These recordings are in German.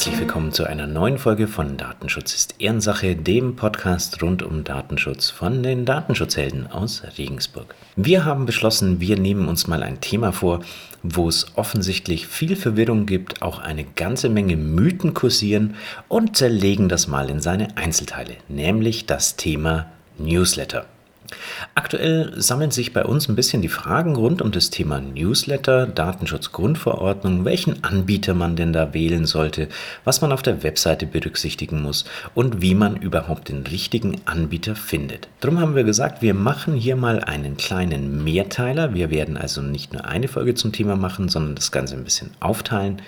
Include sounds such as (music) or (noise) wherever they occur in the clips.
Herzlich willkommen zu einer neuen Folge von Datenschutz ist Ehrensache, dem Podcast rund um Datenschutz von den Datenschutzhelden aus Regensburg. Wir haben beschlossen, wir nehmen uns mal ein Thema vor, wo es offensichtlich viel Verwirrung gibt, auch eine ganze Menge Mythen kursieren und zerlegen das mal in seine Einzelteile, nämlich das Thema Newsletter. Aktuell sammeln sich bei uns ein bisschen die Fragen rund um das Thema Newsletter, Datenschutzgrundverordnung, welchen Anbieter man denn da wählen sollte, was man auf der Webseite berücksichtigen muss und wie man überhaupt den richtigen Anbieter findet. Darum haben wir gesagt, wir machen hier mal einen kleinen Mehrteiler. Wir werden also nicht nur eine Folge zum Thema machen, sondern das Ganze ein bisschen aufteilen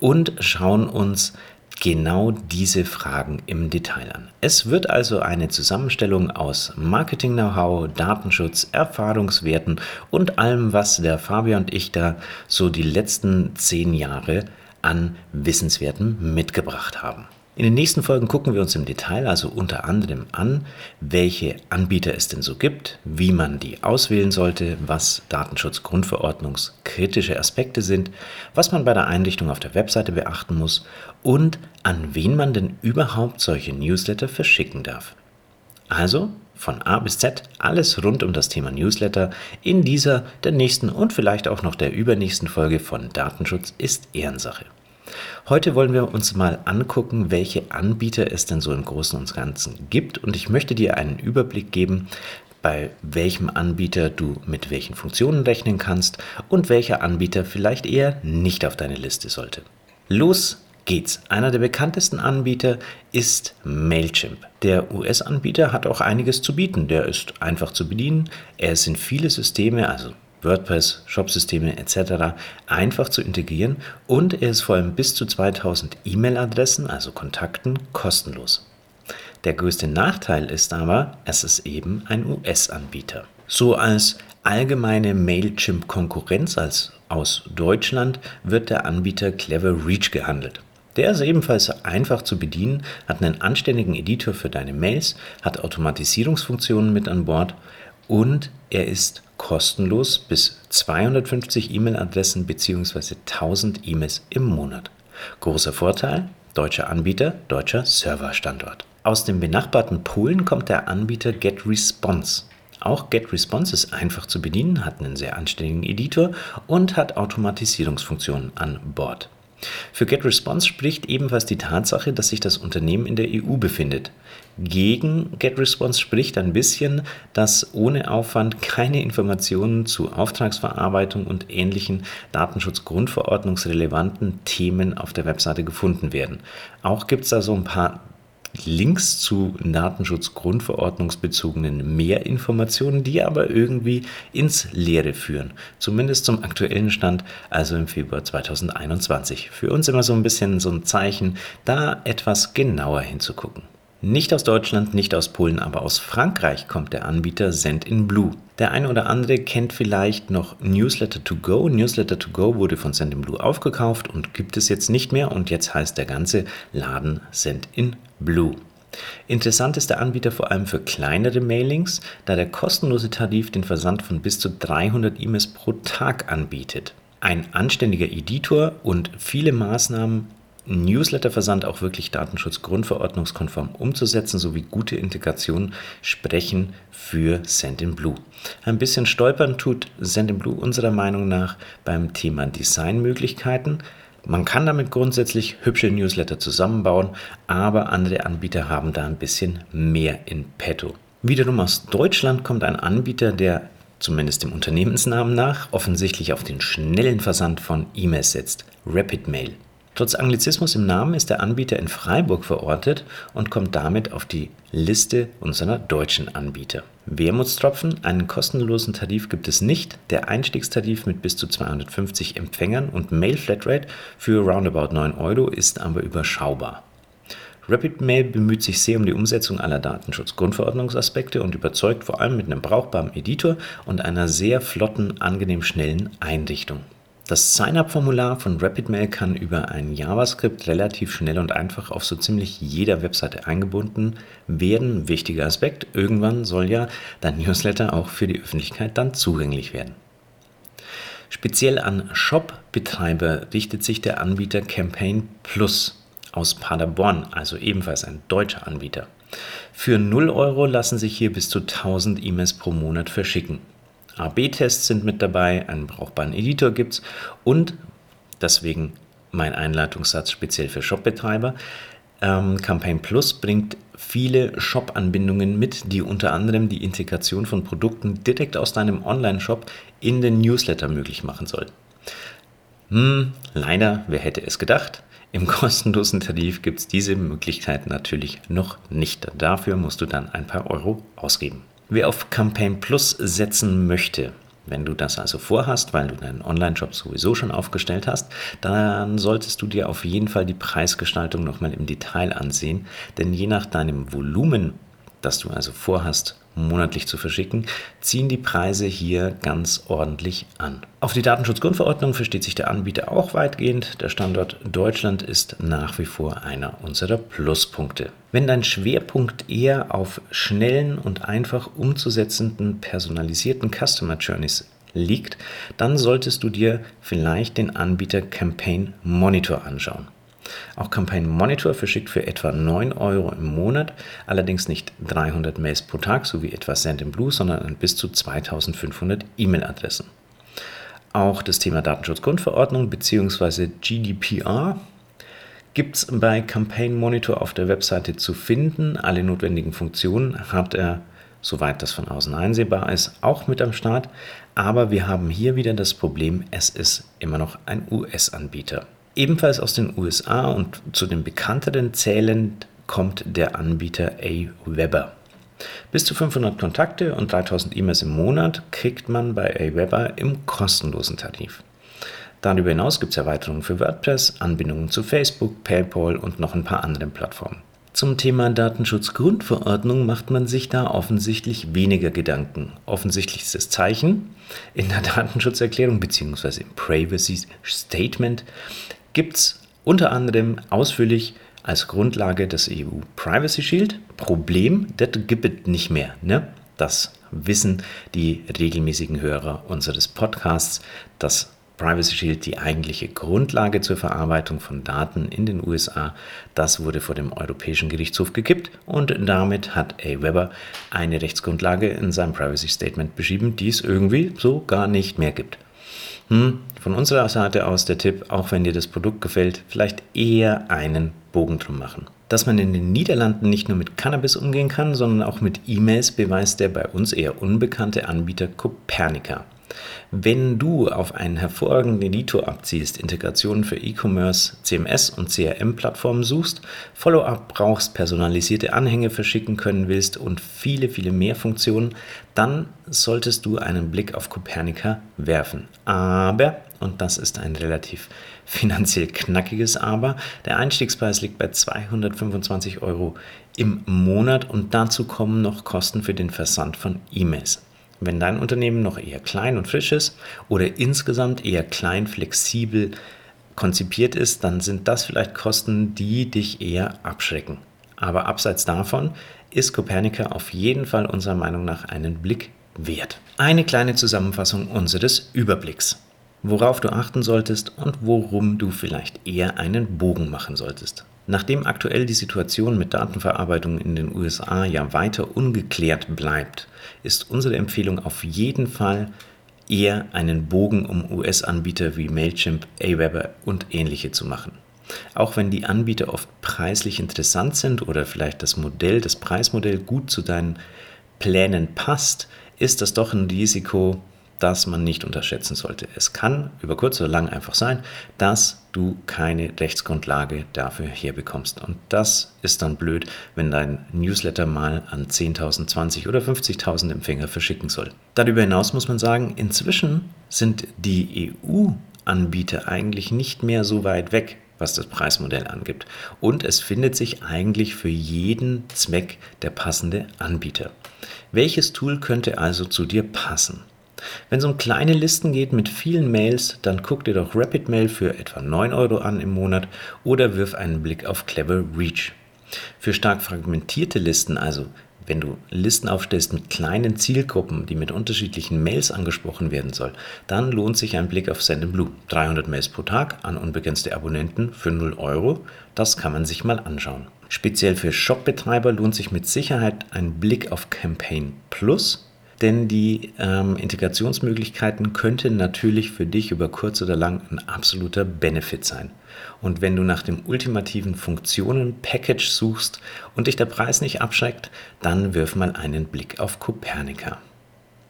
und schauen uns genau diese Fragen im Detail an. Es wird also eine Zusammenstellung aus Marketing-Know-how, Datenschutz, Erfahrungswerten und allem, was der Fabian und ich da so die letzten zehn Jahre an Wissenswerten mitgebracht haben. In den nächsten Folgen gucken wir uns im Detail also unter anderem an, welche Anbieter es denn so gibt, wie man die auswählen sollte, was Datenschutzgrundverordnungskritische Aspekte sind, was man bei der Einrichtung auf der Webseite beachten muss und an wen man denn überhaupt solche Newsletter verschicken darf. Also von A bis Z alles rund um das Thema Newsletter in dieser, der nächsten und vielleicht auch noch der übernächsten Folge von Datenschutz ist Ehrensache. Heute wollen wir uns mal angucken, welche Anbieter es denn so im Großen und Ganzen gibt. Und ich möchte dir einen Überblick geben, bei welchem Anbieter du mit welchen Funktionen rechnen kannst und welcher Anbieter vielleicht eher nicht auf deine Liste sollte. Los geht's. Einer der bekanntesten Anbieter ist Mailchimp. Der US-Anbieter hat auch einiges zu bieten. Der ist einfach zu bedienen. Er ist in viele Systeme, also WordPress, Shopsysteme etc. einfach zu integrieren und er ist vor allem bis zu 2000 E-Mail-Adressen, also Kontakten, kostenlos. Der größte Nachteil ist aber, es ist eben ein US-Anbieter. So als allgemeine Mailchimp-Konkurrenz als aus Deutschland wird der Anbieter Clever Reach gehandelt. Der ist ebenfalls einfach zu bedienen, hat einen anständigen Editor für deine Mails, hat Automatisierungsfunktionen mit an Bord und er ist kostenlos bis 250 E-Mail-Adressen bzw. 1000 E-Mails im Monat. Großer Vorteil, deutscher Anbieter, deutscher Serverstandort. Aus dem benachbarten Polen kommt der Anbieter GetResponse. Auch GetResponse ist einfach zu bedienen, hat einen sehr anständigen Editor und hat Automatisierungsfunktionen an Bord. Für GetResponse spricht ebenfalls die Tatsache, dass sich das Unternehmen in der EU befindet. Gegen GetResponse spricht ein bisschen, dass ohne Aufwand keine Informationen zu Auftragsverarbeitung und ähnlichen datenschutzgrundverordnungsrelevanten Themen auf der Webseite gefunden werden. Auch gibt es da so ein paar Links zu datenschutzgrundverordnungsbezogenen Mehrinformationen, die aber irgendwie ins Leere führen. Zumindest zum aktuellen Stand, also im Februar 2021. Für uns immer so ein bisschen so ein Zeichen, da etwas genauer hinzugucken. Nicht aus Deutschland, nicht aus Polen, aber aus Frankreich kommt der Anbieter Send in Blue. Der eine oder andere kennt vielleicht noch Newsletter to Go. Newsletter to Go wurde von Send in Blue aufgekauft und gibt es jetzt nicht mehr und jetzt heißt der ganze Laden Send in Blue. Interessant ist der Anbieter vor allem für kleinere Mailings, da der kostenlose Tarif den Versand von bis zu 300 E-Mails pro Tag anbietet. Ein anständiger Editor und viele Maßnahmen Newsletterversand auch wirklich datenschutzgrundverordnungskonform umzusetzen, sowie gute Integration sprechen für Sendinblue. Ein bisschen stolpern tut Sendinblue unserer Meinung nach beim Thema Designmöglichkeiten. Man kann damit grundsätzlich hübsche Newsletter zusammenbauen, aber andere Anbieter haben da ein bisschen mehr in petto. Wiederum aus Deutschland kommt ein Anbieter, der zumindest dem Unternehmensnamen nach offensichtlich auf den schnellen Versand von E-Mails setzt. Rapid Mail. Trotz Anglizismus im Namen ist der Anbieter in Freiburg verortet und kommt damit auf die Liste unserer deutschen Anbieter. Wermutstropfen, einen kostenlosen Tarif gibt es nicht. Der Einstiegstarif mit bis zu 250 Empfängern und Mail Flatrate für roundabout 9 Euro ist aber überschaubar. Rapid Mail bemüht sich sehr um die Umsetzung aller Datenschutzgrundverordnungsaspekte und überzeugt vor allem mit einem brauchbaren Editor und einer sehr flotten, angenehm schnellen Einrichtung. Das Sign-up-Formular von RapidMail kann über ein JavaScript relativ schnell und einfach auf so ziemlich jeder Webseite eingebunden werden. Wichtiger Aspekt, irgendwann soll ja dein Newsletter auch für die Öffentlichkeit dann zugänglich werden. Speziell an Shop-Betreiber richtet sich der Anbieter Campaign Plus aus Paderborn, also ebenfalls ein deutscher Anbieter. Für 0 Euro lassen sich hier bis zu 1000 E-Mails pro Monat verschicken. AB-Tests sind mit dabei, einen brauchbaren Editor gibt es und deswegen mein Einleitungssatz speziell für Shop-Betreiber. Ähm, Campaign Plus bringt viele Shop-Anbindungen mit, die unter anderem die Integration von Produkten direkt aus deinem Online-Shop in den Newsletter möglich machen soll. Hm, leider, wer hätte es gedacht? Im (laughs) kostenlosen Tarif gibt es diese Möglichkeit natürlich noch nicht. Dafür musst du dann ein paar Euro ausgeben. Wer auf Campaign Plus setzen möchte, wenn du das also vorhast, weil du deinen Online-Shop sowieso schon aufgestellt hast, dann solltest du dir auf jeden Fall die Preisgestaltung nochmal im Detail ansehen, denn je nach deinem Volumen, das du also vorhast monatlich zu verschicken, ziehen die Preise hier ganz ordentlich an. Auf die Datenschutzgrundverordnung versteht sich der Anbieter auch weitgehend. Der Standort Deutschland ist nach wie vor einer unserer Pluspunkte. Wenn dein Schwerpunkt eher auf schnellen und einfach umzusetzenden personalisierten Customer Journeys liegt, dann solltest du dir vielleicht den Anbieter Campaign Monitor anschauen. Auch Campaign Monitor verschickt für etwa 9 Euro im Monat, allerdings nicht 300 Mails pro Tag, so wie etwa Sendinblue, sondern an bis zu 2500 E-Mail-Adressen. Auch das Thema Datenschutzgrundverordnung bzw. GDPR gibt es bei Campaign Monitor auf der Webseite zu finden. Alle notwendigen Funktionen hat er, soweit das von außen einsehbar ist, auch mit am Start. Aber wir haben hier wieder das Problem, es ist immer noch ein US-Anbieter. Ebenfalls aus den USA und zu den bekannteren zählend kommt der Anbieter Aweber. Bis zu 500 Kontakte und 3000 E-Mails im Monat kriegt man bei Aweber im kostenlosen Tarif. Darüber hinaus gibt es Erweiterungen für WordPress, Anbindungen zu Facebook, PayPal und noch ein paar anderen Plattformen. Zum Thema Datenschutzgrundverordnung macht man sich da offensichtlich weniger Gedanken. Offensichtlichstes Zeichen in der Datenschutzerklärung bzw. im Privacy Statement gibt es unter anderem ausführlich als Grundlage das EU Privacy Shield. Problem, das gibt es nicht mehr. Ne? Das wissen die regelmäßigen Hörer unseres Podcasts, dass Privacy Shield die eigentliche Grundlage zur Verarbeitung von Daten in den USA, das wurde vor dem Europäischen Gerichtshof gekippt und damit hat Aweber eine Rechtsgrundlage in seinem Privacy Statement beschrieben, die es irgendwie so gar nicht mehr gibt. Hm, von unserer Seite aus der Tipp, auch wenn dir das Produkt gefällt, vielleicht eher einen Bogen drum machen. Dass man in den Niederlanden nicht nur mit Cannabis umgehen kann, sondern auch mit E-Mails, beweist der bei uns eher unbekannte Anbieter Copernica. Wenn du auf einen hervorragenden Editor abzielst, Integrationen für E-Commerce, CMS und CRM-Plattformen suchst, Follow-up brauchst, personalisierte Anhänge verschicken können willst und viele, viele mehr Funktionen, dann solltest du einen Blick auf Copernica werfen. Aber, und das ist ein relativ (laughs) finanziell knackiges Aber, der Einstiegspreis liegt bei 225 Euro im Monat und dazu kommen noch Kosten für den Versand von E-Mails. Wenn dein Unternehmen noch eher klein und frisch ist oder insgesamt eher klein, flexibel konzipiert ist, dann sind das vielleicht Kosten, die dich eher abschrecken. Aber abseits davon ist Copernica auf jeden Fall unserer Meinung nach einen Blick wert. Eine kleine Zusammenfassung unseres Überblicks. Worauf du achten solltest und worum du vielleicht eher einen Bogen machen solltest. Nachdem aktuell die Situation mit Datenverarbeitung in den USA ja weiter ungeklärt bleibt, ist unsere Empfehlung auf jeden Fall eher einen Bogen um US-Anbieter wie Mailchimp, Aweber und ähnliche zu machen. Auch wenn die Anbieter oft preislich interessant sind oder vielleicht das Modell, das Preismodell gut zu deinen Plänen passt, ist das doch ein Risiko, das man nicht unterschätzen sollte. Es kann über kurz oder lang einfach sein, dass du keine Rechtsgrundlage dafür herbekommst. Und das ist dann blöd, wenn dein Newsletter mal an 10.000, 20 oder 50.000 Empfänger verschicken soll. Darüber hinaus muss man sagen, inzwischen sind die EU-Anbieter eigentlich nicht mehr so weit weg was das Preismodell angibt. Und es findet sich eigentlich für jeden Zweck der passende Anbieter. Welches Tool könnte also zu dir passen? Wenn es um kleine Listen geht mit vielen Mails, dann guck dir doch RapidMail für etwa 9 Euro an im Monat oder wirf einen Blick auf Clever Reach. Für stark fragmentierte Listen, also Wenn du Listen aufstellst mit kleinen Zielgruppen, die mit unterschiedlichen Mails angesprochen werden soll, dann lohnt sich ein Blick auf Sendinblue. 300 Mails pro Tag an unbegrenzte Abonnenten für 0 Euro. Das kann man sich mal anschauen. Speziell für Shopbetreiber lohnt sich mit Sicherheit ein Blick auf Campaign Plus denn die ähm, Integrationsmöglichkeiten könnten natürlich für dich über kurz oder lang ein absoluter Benefit sein. Und wenn du nach dem ultimativen Funktionen-Package suchst und dich der Preis nicht abschreckt, dann wirf mal einen Blick auf Copernica.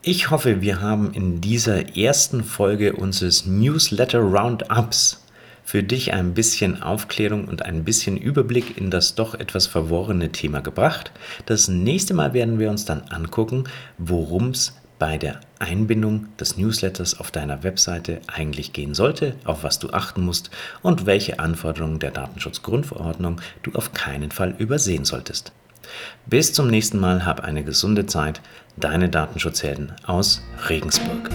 Ich hoffe, wir haben in dieser ersten Folge unseres Newsletter Roundups für dich ein bisschen Aufklärung und ein bisschen Überblick in das doch etwas verworrene Thema gebracht. Das nächste Mal werden wir uns dann angucken, worum es bei der Einbindung des Newsletters auf deiner Webseite eigentlich gehen sollte, auf was du achten musst und welche Anforderungen der Datenschutzgrundverordnung du auf keinen Fall übersehen solltest. Bis zum nächsten Mal, hab eine gesunde Zeit. Deine Datenschutzhelden aus Regensburg.